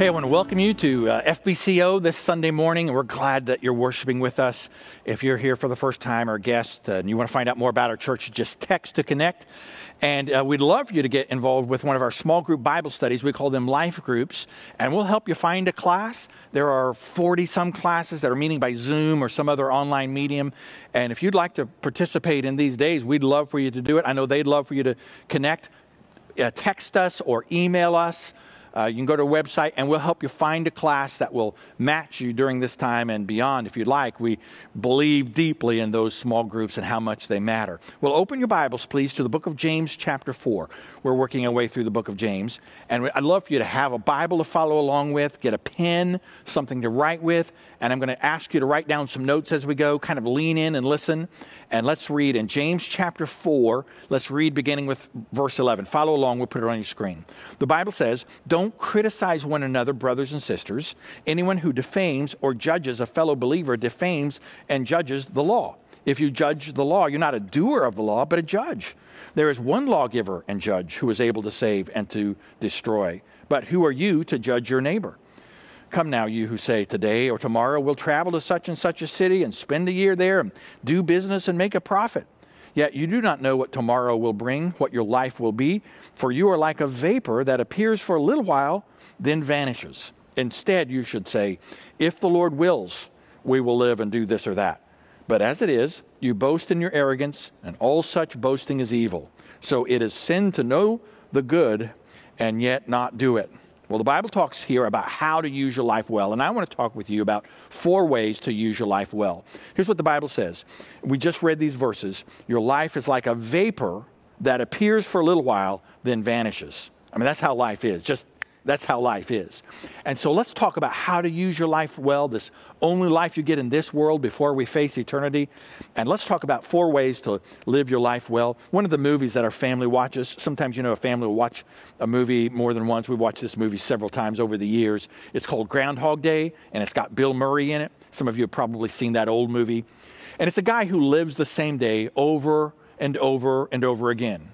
Hey, I want to welcome you to uh, FBCO this Sunday morning. We're glad that you're worshiping with us. If you're here for the first time or a guest uh, and you want to find out more about our church, just text to connect. And uh, we'd love for you to get involved with one of our small group Bible studies. We call them life groups, and we'll help you find a class. There are 40 some classes that are meeting by Zoom or some other online medium. And if you'd like to participate in these days, we'd love for you to do it. I know they'd love for you to connect. Uh, text us or email us. Uh, you can go to our website and we'll help you find a class that will match you during this time and beyond if you'd like. We believe deeply in those small groups and how much they matter. Well, open your Bibles, please, to the book of James, chapter 4. We're working our way through the book of James. And I'd love for you to have a Bible to follow along with, get a pen, something to write with. And I'm going to ask you to write down some notes as we go, kind of lean in and listen. And let's read in James chapter 4. Let's read beginning with verse 11. Follow along, we'll put it on your screen. The Bible says, Don't criticize one another, brothers and sisters. Anyone who defames or judges a fellow believer defames and judges the law. If you judge the law, you're not a doer of the law, but a judge. There is one lawgiver and judge who is able to save and to destroy. But who are you to judge your neighbor? Come now, you who say, Today or tomorrow we'll travel to such and such a city and spend a year there and do business and make a profit. Yet you do not know what tomorrow will bring, what your life will be, for you are like a vapor that appears for a little while, then vanishes. Instead, you should say, If the Lord wills, we will live and do this or that. But as it is, you boast in your arrogance, and all such boasting is evil. So it is sin to know the good and yet not do it. Well, the Bible talks here about how to use your life well, and I want to talk with you about four ways to use your life well. Here's what the Bible says. We just read these verses. Your life is like a vapor that appears for a little while, then vanishes. I mean, that's how life is. Just that's how life is. And so let's talk about how to use your life well, this only life you get in this world before we face eternity. And let's talk about four ways to live your life well. One of the movies that our family watches, sometimes you know a family will watch a movie more than once. We've watched this movie several times over the years. It's called Groundhog Day, and it's got Bill Murray in it. Some of you have probably seen that old movie. And it's a guy who lives the same day over and over and over again.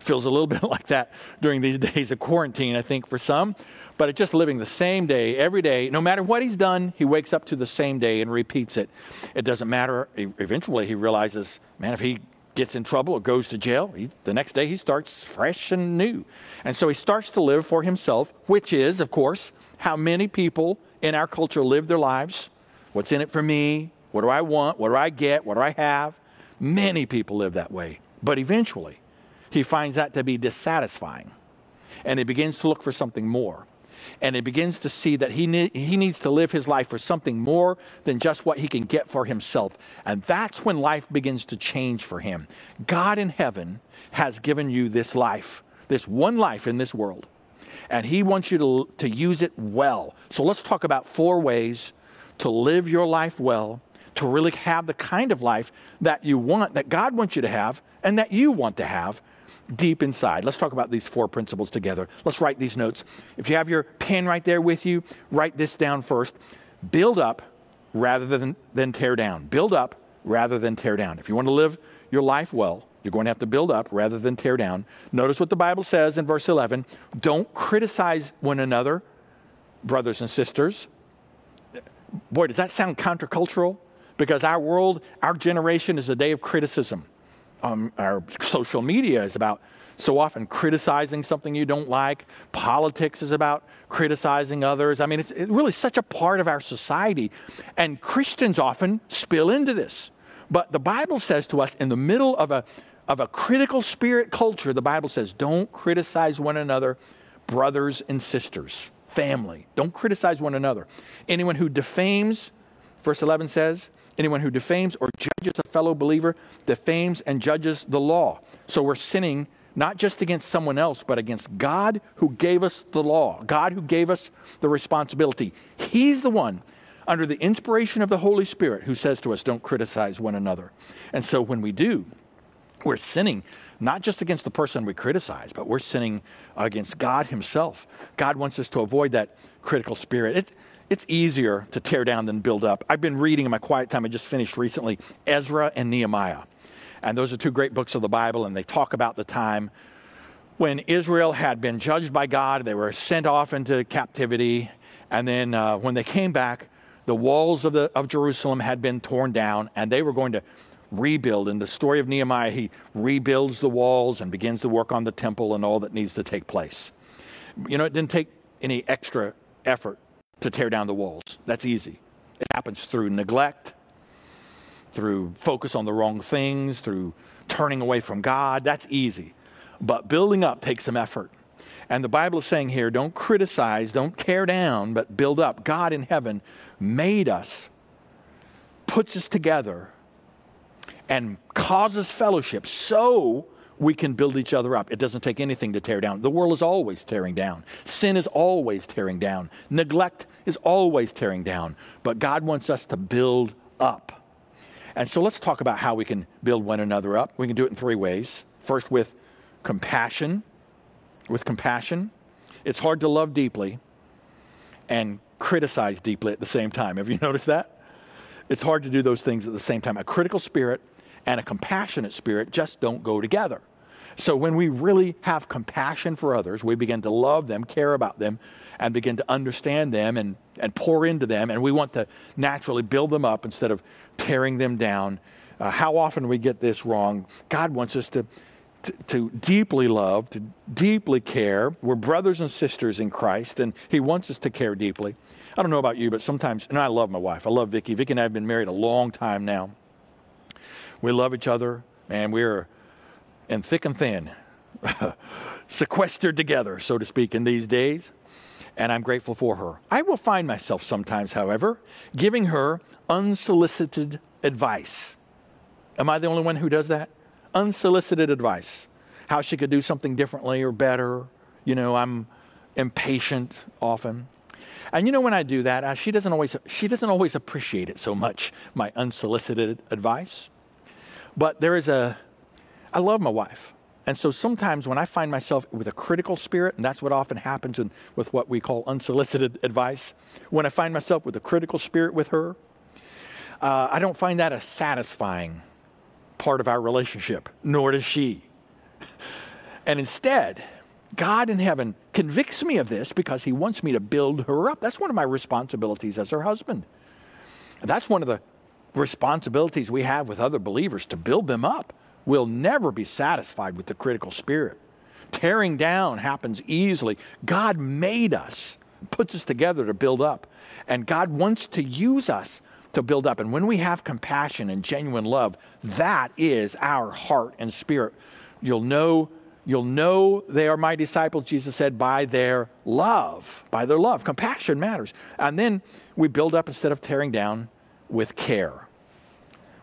Feels a little bit like that during these days of quarantine, I think, for some. But it's just living the same day every day. No matter what he's done, he wakes up to the same day and repeats it. It doesn't matter. Eventually, he realizes, man, if he gets in trouble or goes to jail, he, the next day he starts fresh and new. And so he starts to live for himself, which is, of course, how many people in our culture live their lives. What's in it for me? What do I want? What do I get? What do I have? Many people live that way. But eventually, he finds that to be dissatisfying. And he begins to look for something more. And he begins to see that he, ne- he needs to live his life for something more than just what he can get for himself. And that's when life begins to change for him. God in heaven has given you this life, this one life in this world. And he wants you to, to use it well. So let's talk about four ways to live your life well, to really have the kind of life that you want, that God wants you to have, and that you want to have deep inside. Let's talk about these four principles together. Let's write these notes. If you have your pen right there with you, write this down first. Build up rather than, than tear down. Build up rather than tear down. If you want to live your life well, you're going to have to build up rather than tear down. Notice what the Bible says in verse 11 don't criticize one another, brothers and sisters. Boy, does that sound countercultural? Because our world, our generation is a day of criticism um, our social media is about so often criticizing something you don't like. Politics is about criticizing others. I mean, it's, it's really such a part of our society. And Christians often spill into this. But the Bible says to us, in the middle of a, of a critical spirit culture, the Bible says, don't criticize one another, brothers and sisters, family. Don't criticize one another. Anyone who defames, verse 11 says, Anyone who defames or judges a fellow believer defames and judges the law. So we're sinning not just against someone else, but against God who gave us the law, God who gave us the responsibility. He's the one, under the inspiration of the Holy Spirit, who says to us, Don't criticize one another. And so when we do, we're sinning not just against the person we criticize, but we're sinning against God Himself. God wants us to avoid that critical spirit. It's, it's easier to tear down than build up. I've been reading in my quiet time, I just finished recently, Ezra and Nehemiah. And those are two great books of the Bible, and they talk about the time when Israel had been judged by God. They were sent off into captivity, And then uh, when they came back, the walls of, the, of Jerusalem had been torn down, and they were going to rebuild. In the story of Nehemiah, he rebuilds the walls and begins to work on the temple and all that needs to take place. You know, it didn't take any extra effort to tear down the walls. That's easy. It happens through neglect, through focus on the wrong things, through turning away from God. That's easy. But building up takes some effort. And the Bible is saying here don't criticize, don't tear down, but build up. God in heaven made us, puts us together, and causes fellowship so we can build each other up. It doesn't take anything to tear down. The world is always tearing down, sin is always tearing down, neglect is always tearing down. But God wants us to build up. And so let's talk about how we can build one another up. We can do it in three ways. First, with compassion. With compassion, it's hard to love deeply and criticize deeply at the same time. Have you noticed that? It's hard to do those things at the same time. A critical spirit and a compassionate spirit just don't go together. So when we really have compassion for others, we begin to love them, care about them, and begin to understand them and, and pour into them. And we want to naturally build them up instead of tearing them down. Uh, how often we get this wrong? God wants us to, to, to deeply love, to deeply care. We're brothers and sisters in Christ, and He wants us to care deeply. I don't know about you, but sometimes, and I love my wife. I love Vicki. Vicki and I have been married a long time now. We love each other, and we're in thick and thin, sequestered together, so to speak, in these days and I'm grateful for her. I will find myself sometimes, however, giving her unsolicited advice. Am I the only one who does that? Unsolicited advice. How she could do something differently or better. You know, I'm impatient often. And you know when I do that, she doesn't always she doesn't always appreciate it so much, my unsolicited advice. But there is a I love my wife. And so sometimes when I find myself with a critical spirit, and that's what often happens in, with what we call unsolicited advice, when I find myself with a critical spirit with her, uh, I don't find that a satisfying part of our relationship, nor does she. And instead, God in heaven convicts me of this because he wants me to build her up. That's one of my responsibilities as her husband. That's one of the responsibilities we have with other believers to build them up will never be satisfied with the critical spirit. Tearing down happens easily. God made us, puts us together to build up. And God wants to use us to build up. And when we have compassion and genuine love, that is our heart and spirit. You'll know, you'll know they are my disciples, Jesus said, by their love. By their love. Compassion matters. And then we build up instead of tearing down with care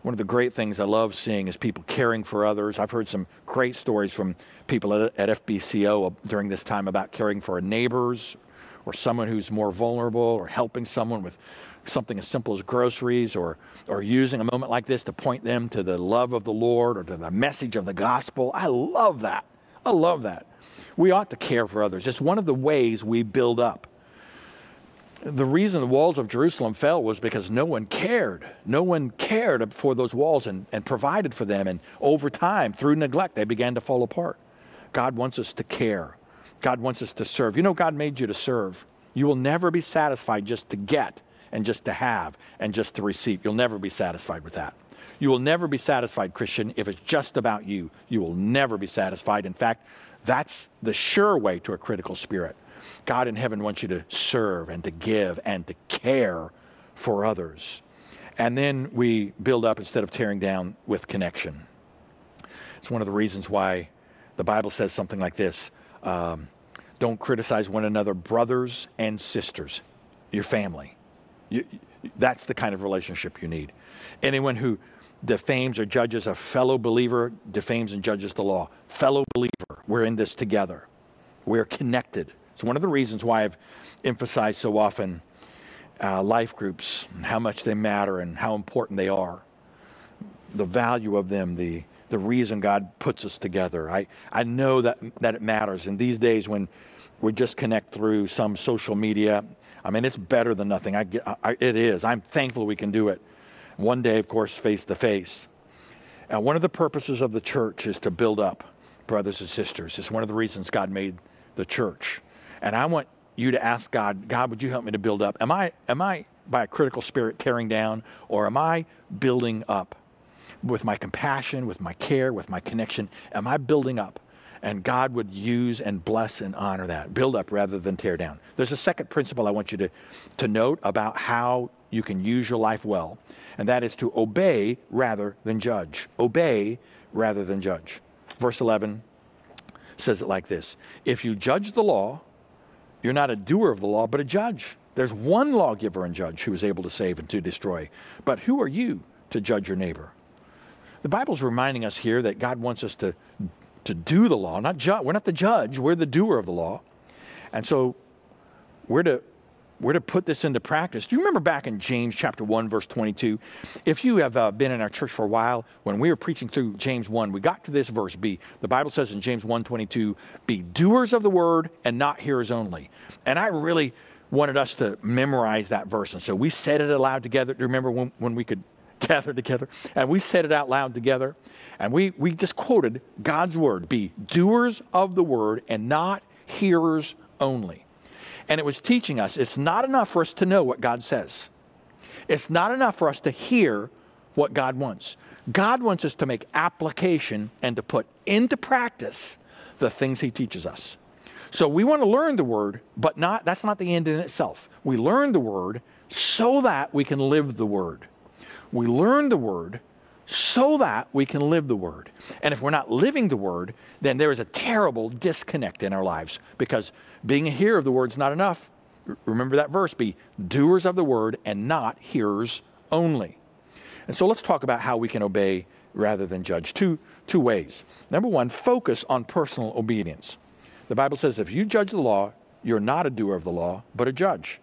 one of the great things I love seeing is people caring for others. I've heard some great stories from people at, at FBCO during this time about caring for neighbors or someone who's more vulnerable or helping someone with something as simple as groceries or, or using a moment like this to point them to the love of the Lord or to the message of the gospel. I love that. I love that. We ought to care for others. It's one of the ways we build up the reason the walls of Jerusalem fell was because no one cared. No one cared for those walls and, and provided for them. And over time, through neglect, they began to fall apart. God wants us to care. God wants us to serve. You know, God made you to serve. You will never be satisfied just to get and just to have and just to receive. You'll never be satisfied with that. You will never be satisfied, Christian, if it's just about you. You will never be satisfied. In fact, that's the sure way to a critical spirit. God in heaven wants you to serve and to give and to care for others. And then we build up instead of tearing down with connection. It's one of the reasons why the Bible says something like this um, Don't criticize one another, brothers and sisters, your family. You, that's the kind of relationship you need. Anyone who defames or judges a fellow believer defames and judges the law. Fellow believer, we're in this together. We're connected. It's one of the reasons why I've emphasized so often uh, life groups, how much they matter and how important they are, the value of them, the, the reason God puts us together. I, I know that, that it matters. In these days when we just connect through some social media, I mean, it's better than nothing. I, I, it is. I'm thankful we can do it. One day, of course, face to face. Now, one of the purposes of the church is to build up brothers and sisters. It's one of the reasons God made the church. And I want you to ask God, God, would you help me to build up? Am I, am I by a critical spirit tearing down, or am I building up with my compassion, with my care, with my connection? Am I building up? And God would use and bless and honor that. Build up rather than tear down. There's a second principle I want you to, to note about how you can use your life well, and that is to obey rather than judge. Obey rather than judge. Verse 11 says it like this If you judge the law, you're not a doer of the law, but a judge. There's one lawgiver and judge who is able to save and to destroy. But who are you to judge your neighbor? The Bible's reminding us here that God wants us to to do the law, not judge. We're not the judge, we're the doer of the law. And so we're to we're to put this into practice. Do you remember back in James chapter 1 verse 22? If you have uh, been in our church for a while, when we were preaching through James 1, we got to this verse B. The Bible says in James 1:22, "Be doers of the word and not hearers only." And I really wanted us to memorize that verse. And so we said it aloud together. Do you remember when, when we could gather together? And we said it out loud together. And we, we just quoted God's word be doers of the word and not hearers only. And it was teaching us it's not enough for us to know what God says, it's not enough for us to hear what God wants. God wants us to make application and to put into practice the things He teaches us. So we want to learn the word, but not that's not the end in itself. We learn the word so that we can live the word. We learn the word so that we can live the word. And if we're not living the word, then there is a terrible disconnect in our lives because being a hearer of the word is not enough. Remember that verse be doers of the word and not hearers only. And so let's talk about how we can obey rather than judge. Two, two ways. Number one, focus on personal obedience. The Bible says if you judge the law, you're not a doer of the law, but a judge.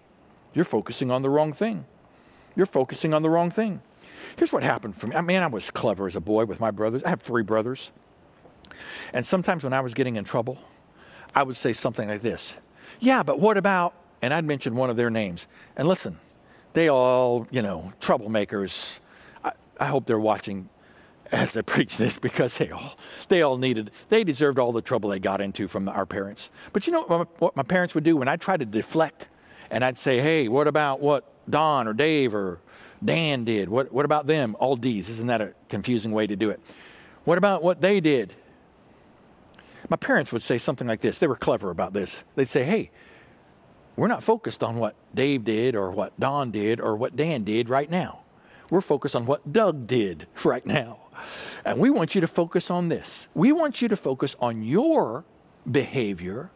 You're focusing on the wrong thing. You're focusing on the wrong thing. Here's what happened for me. I mean, I was clever as a boy with my brothers. I have three brothers. And sometimes when I was getting in trouble, I would say something like this Yeah, but what about, and I'd mention one of their names. And listen, they all, you know, troublemakers. I, I hope they're watching as I preach this because they all they all needed they deserved all the trouble they got into from our parents. But you know what my, what my parents would do when I tried to deflect and I'd say, "Hey, what about what Don or Dave or Dan did? What what about them? All D's. Isn't that a confusing way to do it? What about what they did?" My parents would say something like this. They were clever about this. They'd say, "Hey, we're not focused on what Dave did or what Don did or what Dan did right now. We're focused on what Doug did right now." And we want you to focus on this. We want you to focus on your behavior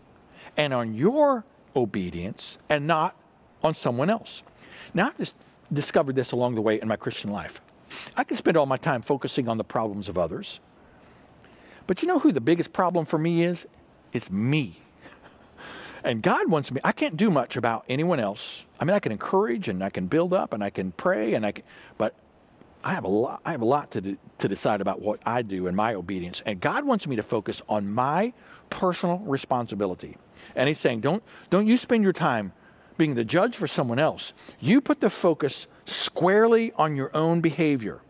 and on your obedience and not on someone else. Now, I've just discovered this along the way in my Christian life. I can spend all my time focusing on the problems of others. But you know who the biggest problem for me is? It's me. And God wants me, I can't do much about anyone else. I mean, I can encourage and I can build up and I can pray and I can, but I have a lot, I have a lot to, to decide about what I do and my obedience. And God wants me to focus on my personal responsibility. And He's saying, don't, don't you spend your time being the judge for someone else. You put the focus squarely on your own behavior.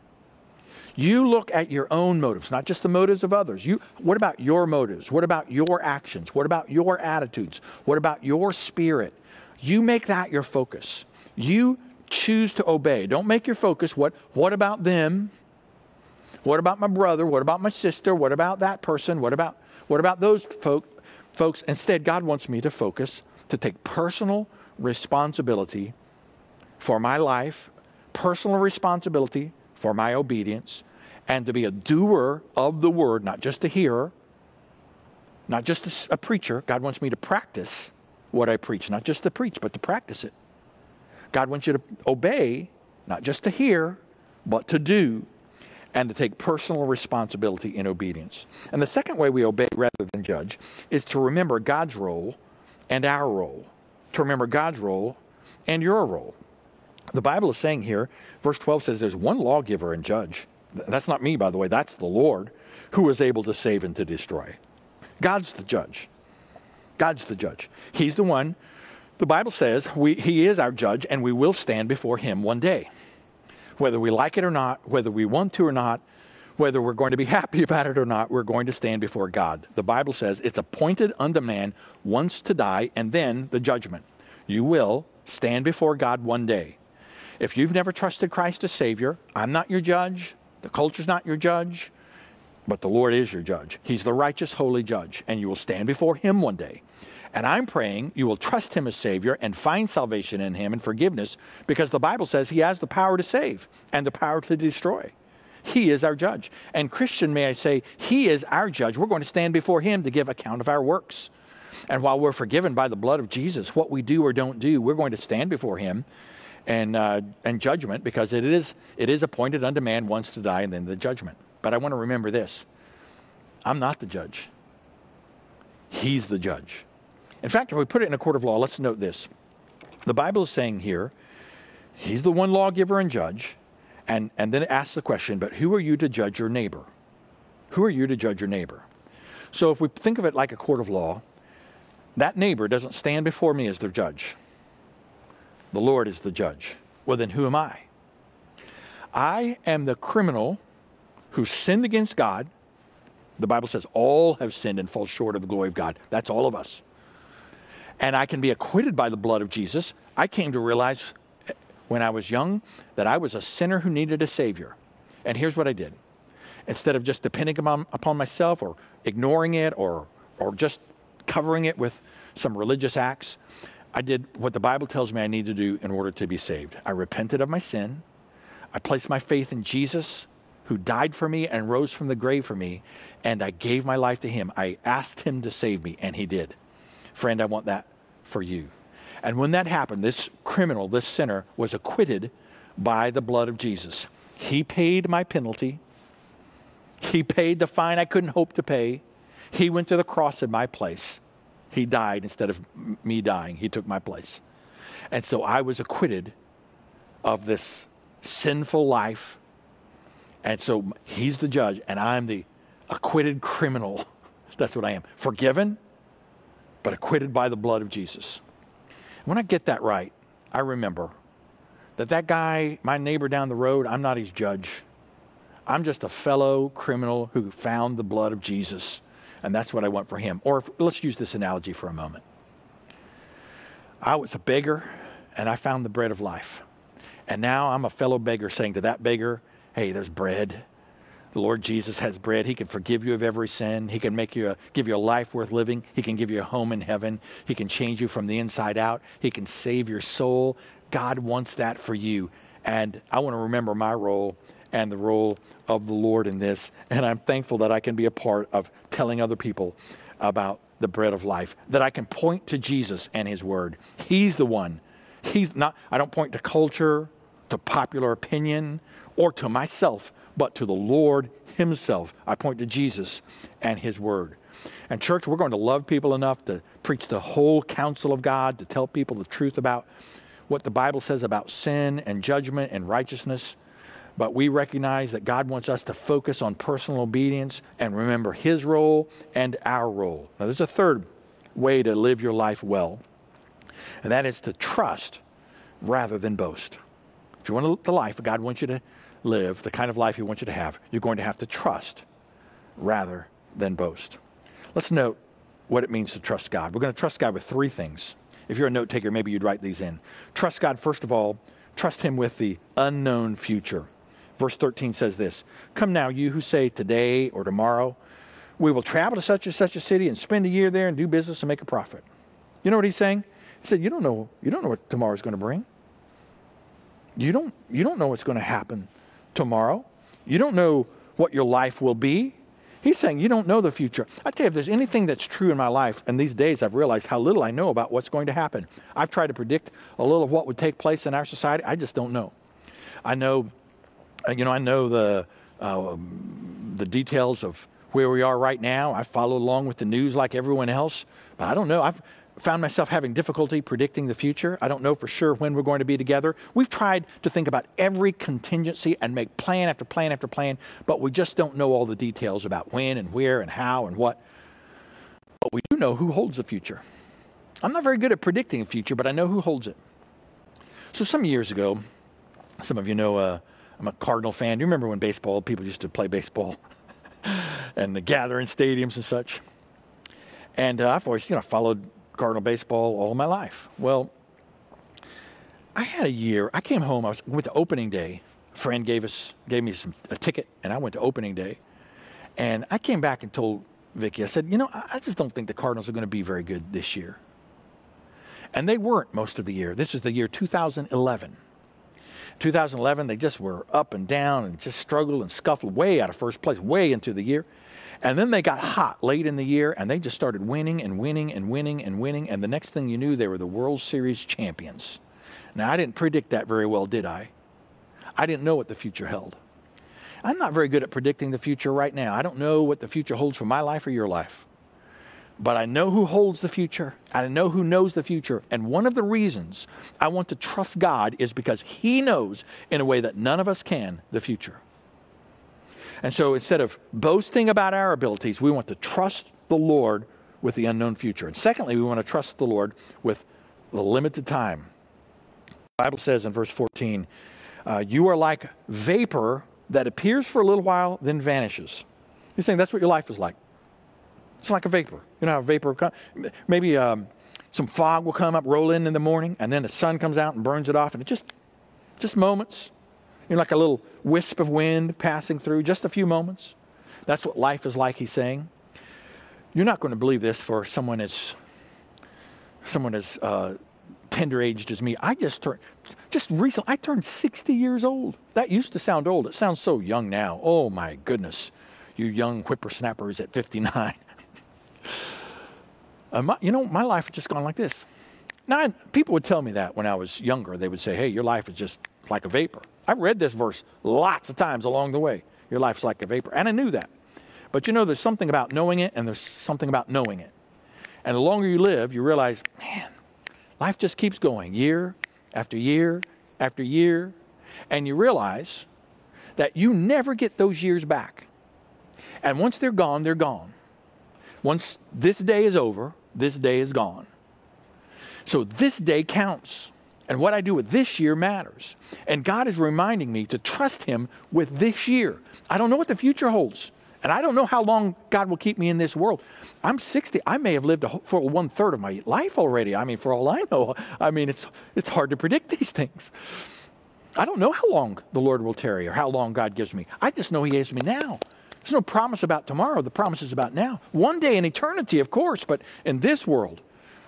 You look at your own motives, not just the motives of others. You, what about your motives? What about your actions? What about your attitudes? What about your spirit? You make that your focus. You choose to obey. Don't make your focus what what about them? What about my brother? What about my sister? What about that person? What about what about those folk, folks? Instead, God wants me to focus to take personal responsibility for my life, personal responsibility for my obedience, and to be a doer of the word, not just a hearer, not just a, preacher. God wants me to practice what I preach, not just to preach, but to practice it. God wants you to obey, not just to hear, but to do, and to take personal responsibility in obedience. And the second way we obey rather than judge is to remember God's role and our role. To remember God's role and your role. The Bible is saying here, verse 12 says there's one lawgiver and judge. That's not me, by the way, that's the Lord who is able to save and to destroy. God's the judge. God's the judge. He's the one the Bible says we, He is our judge and we will stand before Him one day. Whether we like it or not, whether we want to or not, whether we're going to be happy about it or not, we're going to stand before God. The Bible says it's appointed unto man once to die and then the judgment. You will stand before God one day. If you've never trusted Christ as Savior, I'm not your judge, the culture's not your judge, but the Lord is your judge. He's the righteous, holy judge, and you will stand before Him one day. And I'm praying you will trust Him as Savior and find salvation in Him and forgiveness because the Bible says He has the power to save and the power to destroy. He is our judge. And Christian, may I say, He is our judge. We're going to stand before Him to give account of our works. And while we're forgiven by the blood of Jesus, what we do or don't do, we're going to stand before Him and, uh, and judgment because it is, it is appointed unto man once to die and then the judgment. But I want to remember this I'm not the judge, He's the judge. In fact, if we put it in a court of law, let's note this. The Bible is saying here, He's the one lawgiver and judge. And, and then it asks the question, but who are you to judge your neighbor? Who are you to judge your neighbor? So if we think of it like a court of law, that neighbor doesn't stand before me as their judge. The Lord is the judge. Well, then who am I? I am the criminal who sinned against God. The Bible says all have sinned and fall short of the glory of God. That's all of us. And I can be acquitted by the blood of Jesus. I came to realize when I was young that I was a sinner who needed a Savior. And here's what I did instead of just depending upon, myself or ignoring it or, or just covering it with some religious acts, I did what the Bible tells me I need to do in order to be saved. I repented of my sin. I placed my faith in Jesus, who died for me and rose from the grave for me, and I gave my life to him. I asked him to save me, and he did. Friend, I want that for you. And when that happened, this criminal, this sinner, was acquitted by the blood of Jesus. He paid my penalty. He paid the fine I couldn't hope to pay. He went to the cross in my place. He died instead of me dying. He took my place. And so I was acquitted of this sinful life. And so he's the judge, and I'm the acquitted criminal. That's what I am. Forgiven, but acquitted by the blood of Jesus. When I get that right, I remember that that guy, my neighbor down the road, I'm not his judge. I'm just a fellow criminal who found the blood of Jesus, and that's what I want for him. Or if, let's use this analogy for a moment. I was a beggar, and I found the bread of life. And now I'm a fellow beggar saying to that beggar, hey, there's bread. The Lord Jesus has bread. He can forgive you of every sin. He can make you a, give you a life worth living. He can give you a home in heaven. He can change you from the inside out. He can save your soul. God wants that for you. And I want to remember my role and the role of the Lord in this. And I'm thankful that I can be a part of telling other people about the bread of life, that I can point to Jesus and his word. He's the one. He's not, I don't point to culture, to popular opinion, or to myself but to the Lord Himself. I point to Jesus and His Word. And, church, we're going to love people enough to preach the whole counsel of God, to tell people the truth about what the Bible says about sin and judgment and righteousness. But we recognize that God wants us to focus on personal obedience and remember His role and our role. Now, there's a third way to live your life well, and that is to trust rather than boast. If you want to live the life God wants you to live the kind of life He wants you to have, you're going to have to trust rather than boast. Let's note what it means to trust God. We're going to trust God with three things. If you're a note taker, maybe you'd write these in. Trust God, first of all, trust Him with the unknown future. Verse 13 says this Come now, you who say today or tomorrow, we will travel to such and such a city and spend a year there and do business and make a profit. You know what he's saying? He said, You don't know, you don't know what tomorrow's going to bring. You don't, you don't know what's going to happen tomorrow. You don't know what your life will be. He's saying you don't know the future. I tell you, if there's anything that's true in my life, and these days I've realized how little I know about what's going to happen. I've tried to predict a little of what would take place in our society. I just don't know. I know, uh, you know, I know the uh, the details of where we are right now. I follow along with the news like everyone else, but I don't know. I've found myself having difficulty predicting the future. I don't know for sure when we're going to be together. We've tried to think about every contingency and make plan after plan after plan, but we just don't know all the details about when and where and how and what. But we do know who holds the future. I'm not very good at predicting the future, but I know who holds it. So some years ago, some of you know I'm a Cardinal fan. Do you remember when baseball, people used to play baseball and gather in stadiums and such? And uh, I've always, you know, followed Cardinal baseball all my life. Well, I had a year. I came home. I was, went to opening day. A friend gave us gave me some a ticket, and I went to opening day. And I came back and told Vicki, I said, you know, I just don't think the Cardinals are going to be very good this year. And they weren't most of the year. This is the year 2011. 2011, they just were up and down and just struggled and scuffled way out of first place, way into the year. And then they got hot late in the year and they just started winning and winning and winning and winning. And the next thing you knew, they were the World Series champions. Now, I didn't predict that very well, did I? I didn't know what the future held. I'm not very good at predicting the future right now. I don't know what the future holds for my life or your life. But I know who holds the future. I know who knows the future. And one of the reasons I want to trust God is because He knows in a way that none of us can the future. And so instead of boasting about our abilities, we want to trust the Lord with the unknown future. And secondly, we want to trust the Lord with the limited time. The Bible says in verse 14, uh, You are like vapor that appears for a little while, then vanishes. He's saying that's what your life is like. It's like a vapor. You know how vapor comes? Maybe um, some fog will come up, roll in in the morning, and then the sun comes out and burns it off, and it just, just moments. You know, like a little wisp of wind passing through, just a few moments. That's what life is like, he's saying. You're not going to believe this for someone as someone as uh, tender aged as me. I just turned, just recently, I turned 60 years old. That used to sound old. It sounds so young now. Oh my goodness, you young whippersnappers at 59. uh, my, you know, my life has just gone like this. Now, people would tell me that when I was younger. They would say, hey, your life is just like a vapor. I've read this verse lots of times along the way. Your life's like a vapor. And I knew that. But you know, there's something about knowing it and there's something about knowing it. And the longer you live, you realize, man, life just keeps going year after year after year. And you realize that you never get those years back. And once they're gone, they're gone. Once this day is over, this day is gone. So this day counts. And what I do with this year matters. And God is reminding me to trust Him with this year. I don't know what the future holds. And I don't know how long God will keep me in this world. I'm 60. I may have lived a, for one third of my life already. I mean, for all I know, I mean, it's, it's hard to predict these things. I don't know how long the Lord will tarry or how long God gives me. I just know He gives me now. There's no promise about tomorrow. The promise is about now. One day in eternity, of course, but in this world,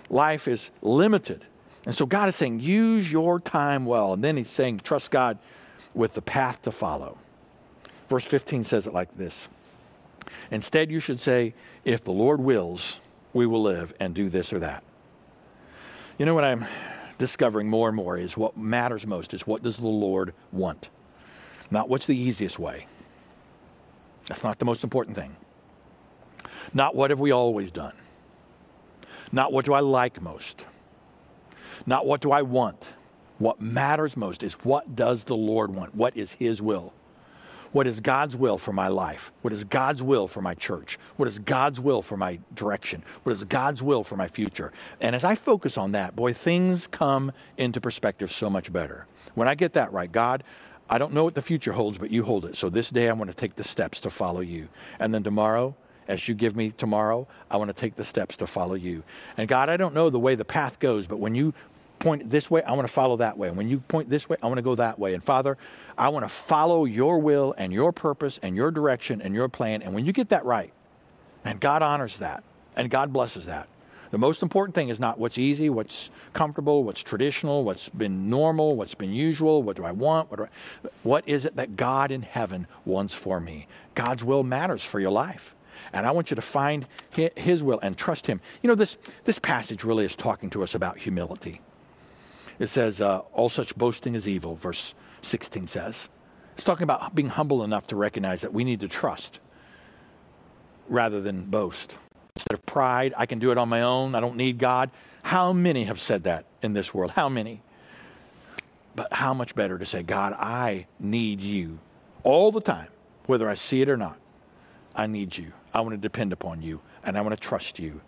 life is limited. And so God is saying, use your time well. And then he's saying, trust God with the path to follow. Verse 15 says it like this Instead, you should say, if the Lord wills, we will live and do this or that. You know what I'm discovering more and more is what matters most is what does the Lord want? Not what's the easiest way. That's not the most important thing. Not what have we always done. Not what do I like most. Not what do I want. What matters most is what does the Lord want? What is His will? What is God's will for my life? What is God's will for my church? What is God's will for my direction? What is God's will for my future? And as I focus on that, boy, things come into perspective so much better. When I get that right, God, I don't know what the future holds, but you hold it. So this day I want to take the steps to follow you. And then tomorrow, as you give me tomorrow, I want to take the steps to follow you. And God, I don't know the way the path goes, but when you point this way, I want to follow that way. And when you point this way, I want to go that way. And Father, I want to follow your will and your purpose and your direction and your plan. And when you get that right, and God honors that, and God blesses that. The most important thing is not what's easy, what's comfortable, what's traditional, what's been normal, what's been usual, what do I want, what, I, what is it that God in heaven wants for me? God's will matters for your life. And I want you to find his will and trust him. You know, this, this passage really is talking to us about humility. It says, uh, all such boasting is evil, verse 16 says. It's talking about being humble enough to recognize that we need to trust rather than boast. Instead of pride, I can do it on my own, I don't need God. How many have said that in this world? How many? But how much better to say, God, I need you all the time, whether I see it or not. I need you. I want to depend upon you, and I want to trust you,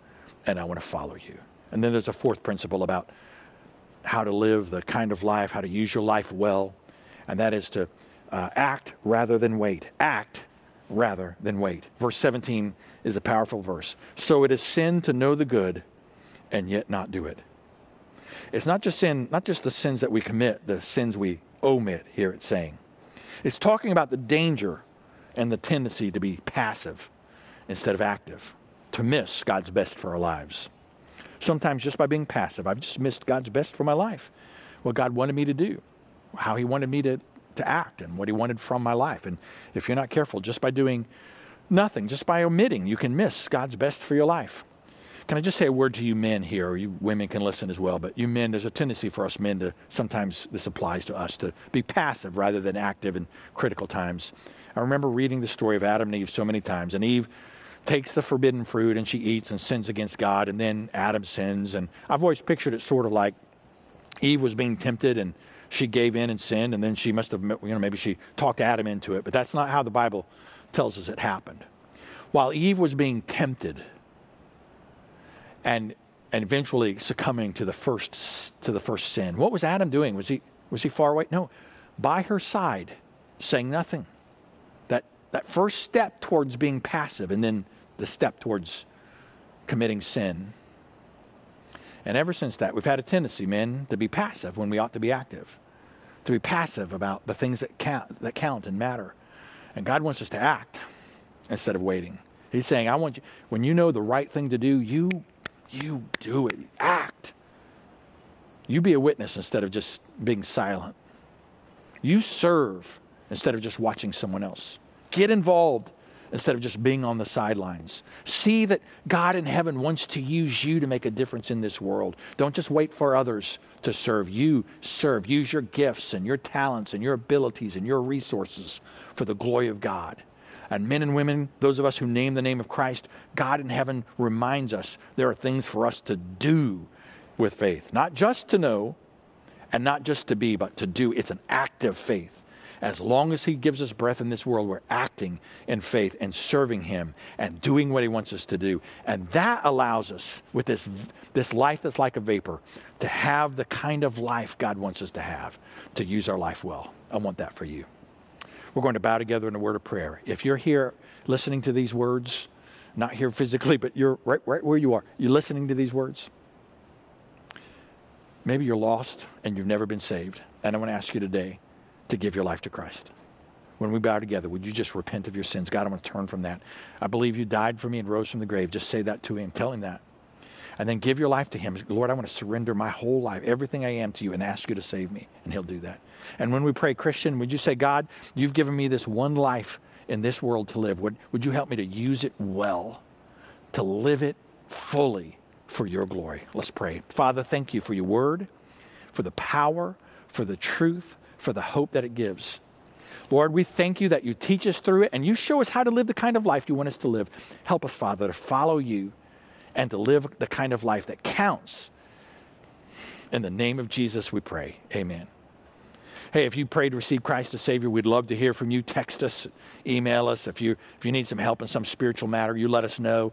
and I want to follow you. And then there's a fourth principle about how to live the kind of life, how to use your life well, and that is to uh, act rather than wait. Act rather than wait. Verse 17 is a powerful verse. So it is sin to know the good and yet not do it. It's not just sin, not just the sins that we commit, the sins we omit here it's saying. It's talking about the danger and the tendency to be passive instead of active, to miss God's best for our lives. Sometimes just by being passive, I've just missed God's best for my life, what God wanted me to do, how He wanted me to, to act, and what He wanted from my life. And if you're not careful, just by doing nothing, just by omitting, you can miss God's best for your life. Can I just say a word to you men here, you women can listen as well, but you men, there's a tendency for us men to, sometimes this applies to us, to be passive rather than active in critical times. I remember reading the story of Adam and Eve so many times, and Eve takes the forbidden fruit and she eats and sins against God, and then Adam sins. And I've always pictured it sort of like Eve was being tempted and she gave in and sinned, and then she must have, you know, maybe she talked Adam into it, but that's not how the Bible tells us it happened. While Eve was being tempted, and and eventually succumbing to the first to the first sin. What was Adam doing? Was he was he far away? No, by her side, saying nothing. That that first step towards being passive, and then the step towards committing sin. And ever since that, we've had a tendency, men, to be passive when we ought to be active, to be passive about the things that count, that count and matter. And God wants us to act instead of waiting. He's saying, I want you, when you know the right thing to do, you you do it. Act. You be a witness instead of just being silent. You serve instead of just watching someone else. Get involved instead of just being on the sidelines. See that God in heaven wants to use you to make a difference in this world. Don't just wait for others to serve. You serve. Use your gifts and your talents and your abilities and your resources for the glory of God. And men and women, those of us who name the name of Christ, God in heaven reminds us there are things for us to do with faith. Not just to know and not just to be, but to do. It's an active faith. As long as He gives us breath in this world, we're acting in faith and serving Him and doing what He wants us to do. And that allows us, with this, this life that's like a vapor, to have the kind of life God wants us to have, to use our life well. I want that for you. We're going to bow together in a word of prayer. If you're here listening to these words, not here physically, but you're right, right where you are, you're listening to these words. Maybe you're lost and you've never been saved. And I want to ask you today to give your life to Christ. When we bow together, would you just repent of your sins? God, I want to turn from that. I believe you died for me and rose from the grave. Just say that to him. Tell him that and then give your life to Him. Lord, I want to surrender my whole life, everything I am to you, and ask you to save me. And He'll do that. And when we pray, Christian, would you say, God, you've given me this one life in this world to live. Would, would you help me to use it well, to live it fully for your glory? Let's pray. Father, thank you for your word, for the power, for the truth, for the hope that it gives. Lord, we thank you that you teach us through it and you show us how to live the kind of life you want us to live. Help us, Father, to follow you and to live the kind of life that counts. In the name of Jesus, we pray. Amen. Hey, if you prayed to receive Christ as Savior, we'd love to hear from you. Text us, email us. If you, if you need some help in some spiritual matter, you let us know.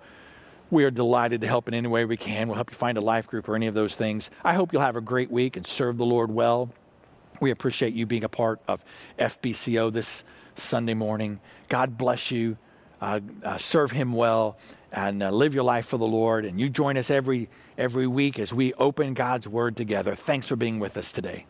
We are delighted to help in any way we can. We'll help you find a life group or any of those things. I hope you'll have a great week and serve the Lord well. We appreciate you being a part of FBCO this Sunday morning. God bless you. Uh, uh, serve Him well and uh, live your life for the Lord. And you join us every every week as we open God's Word together. Thanks for being with us today.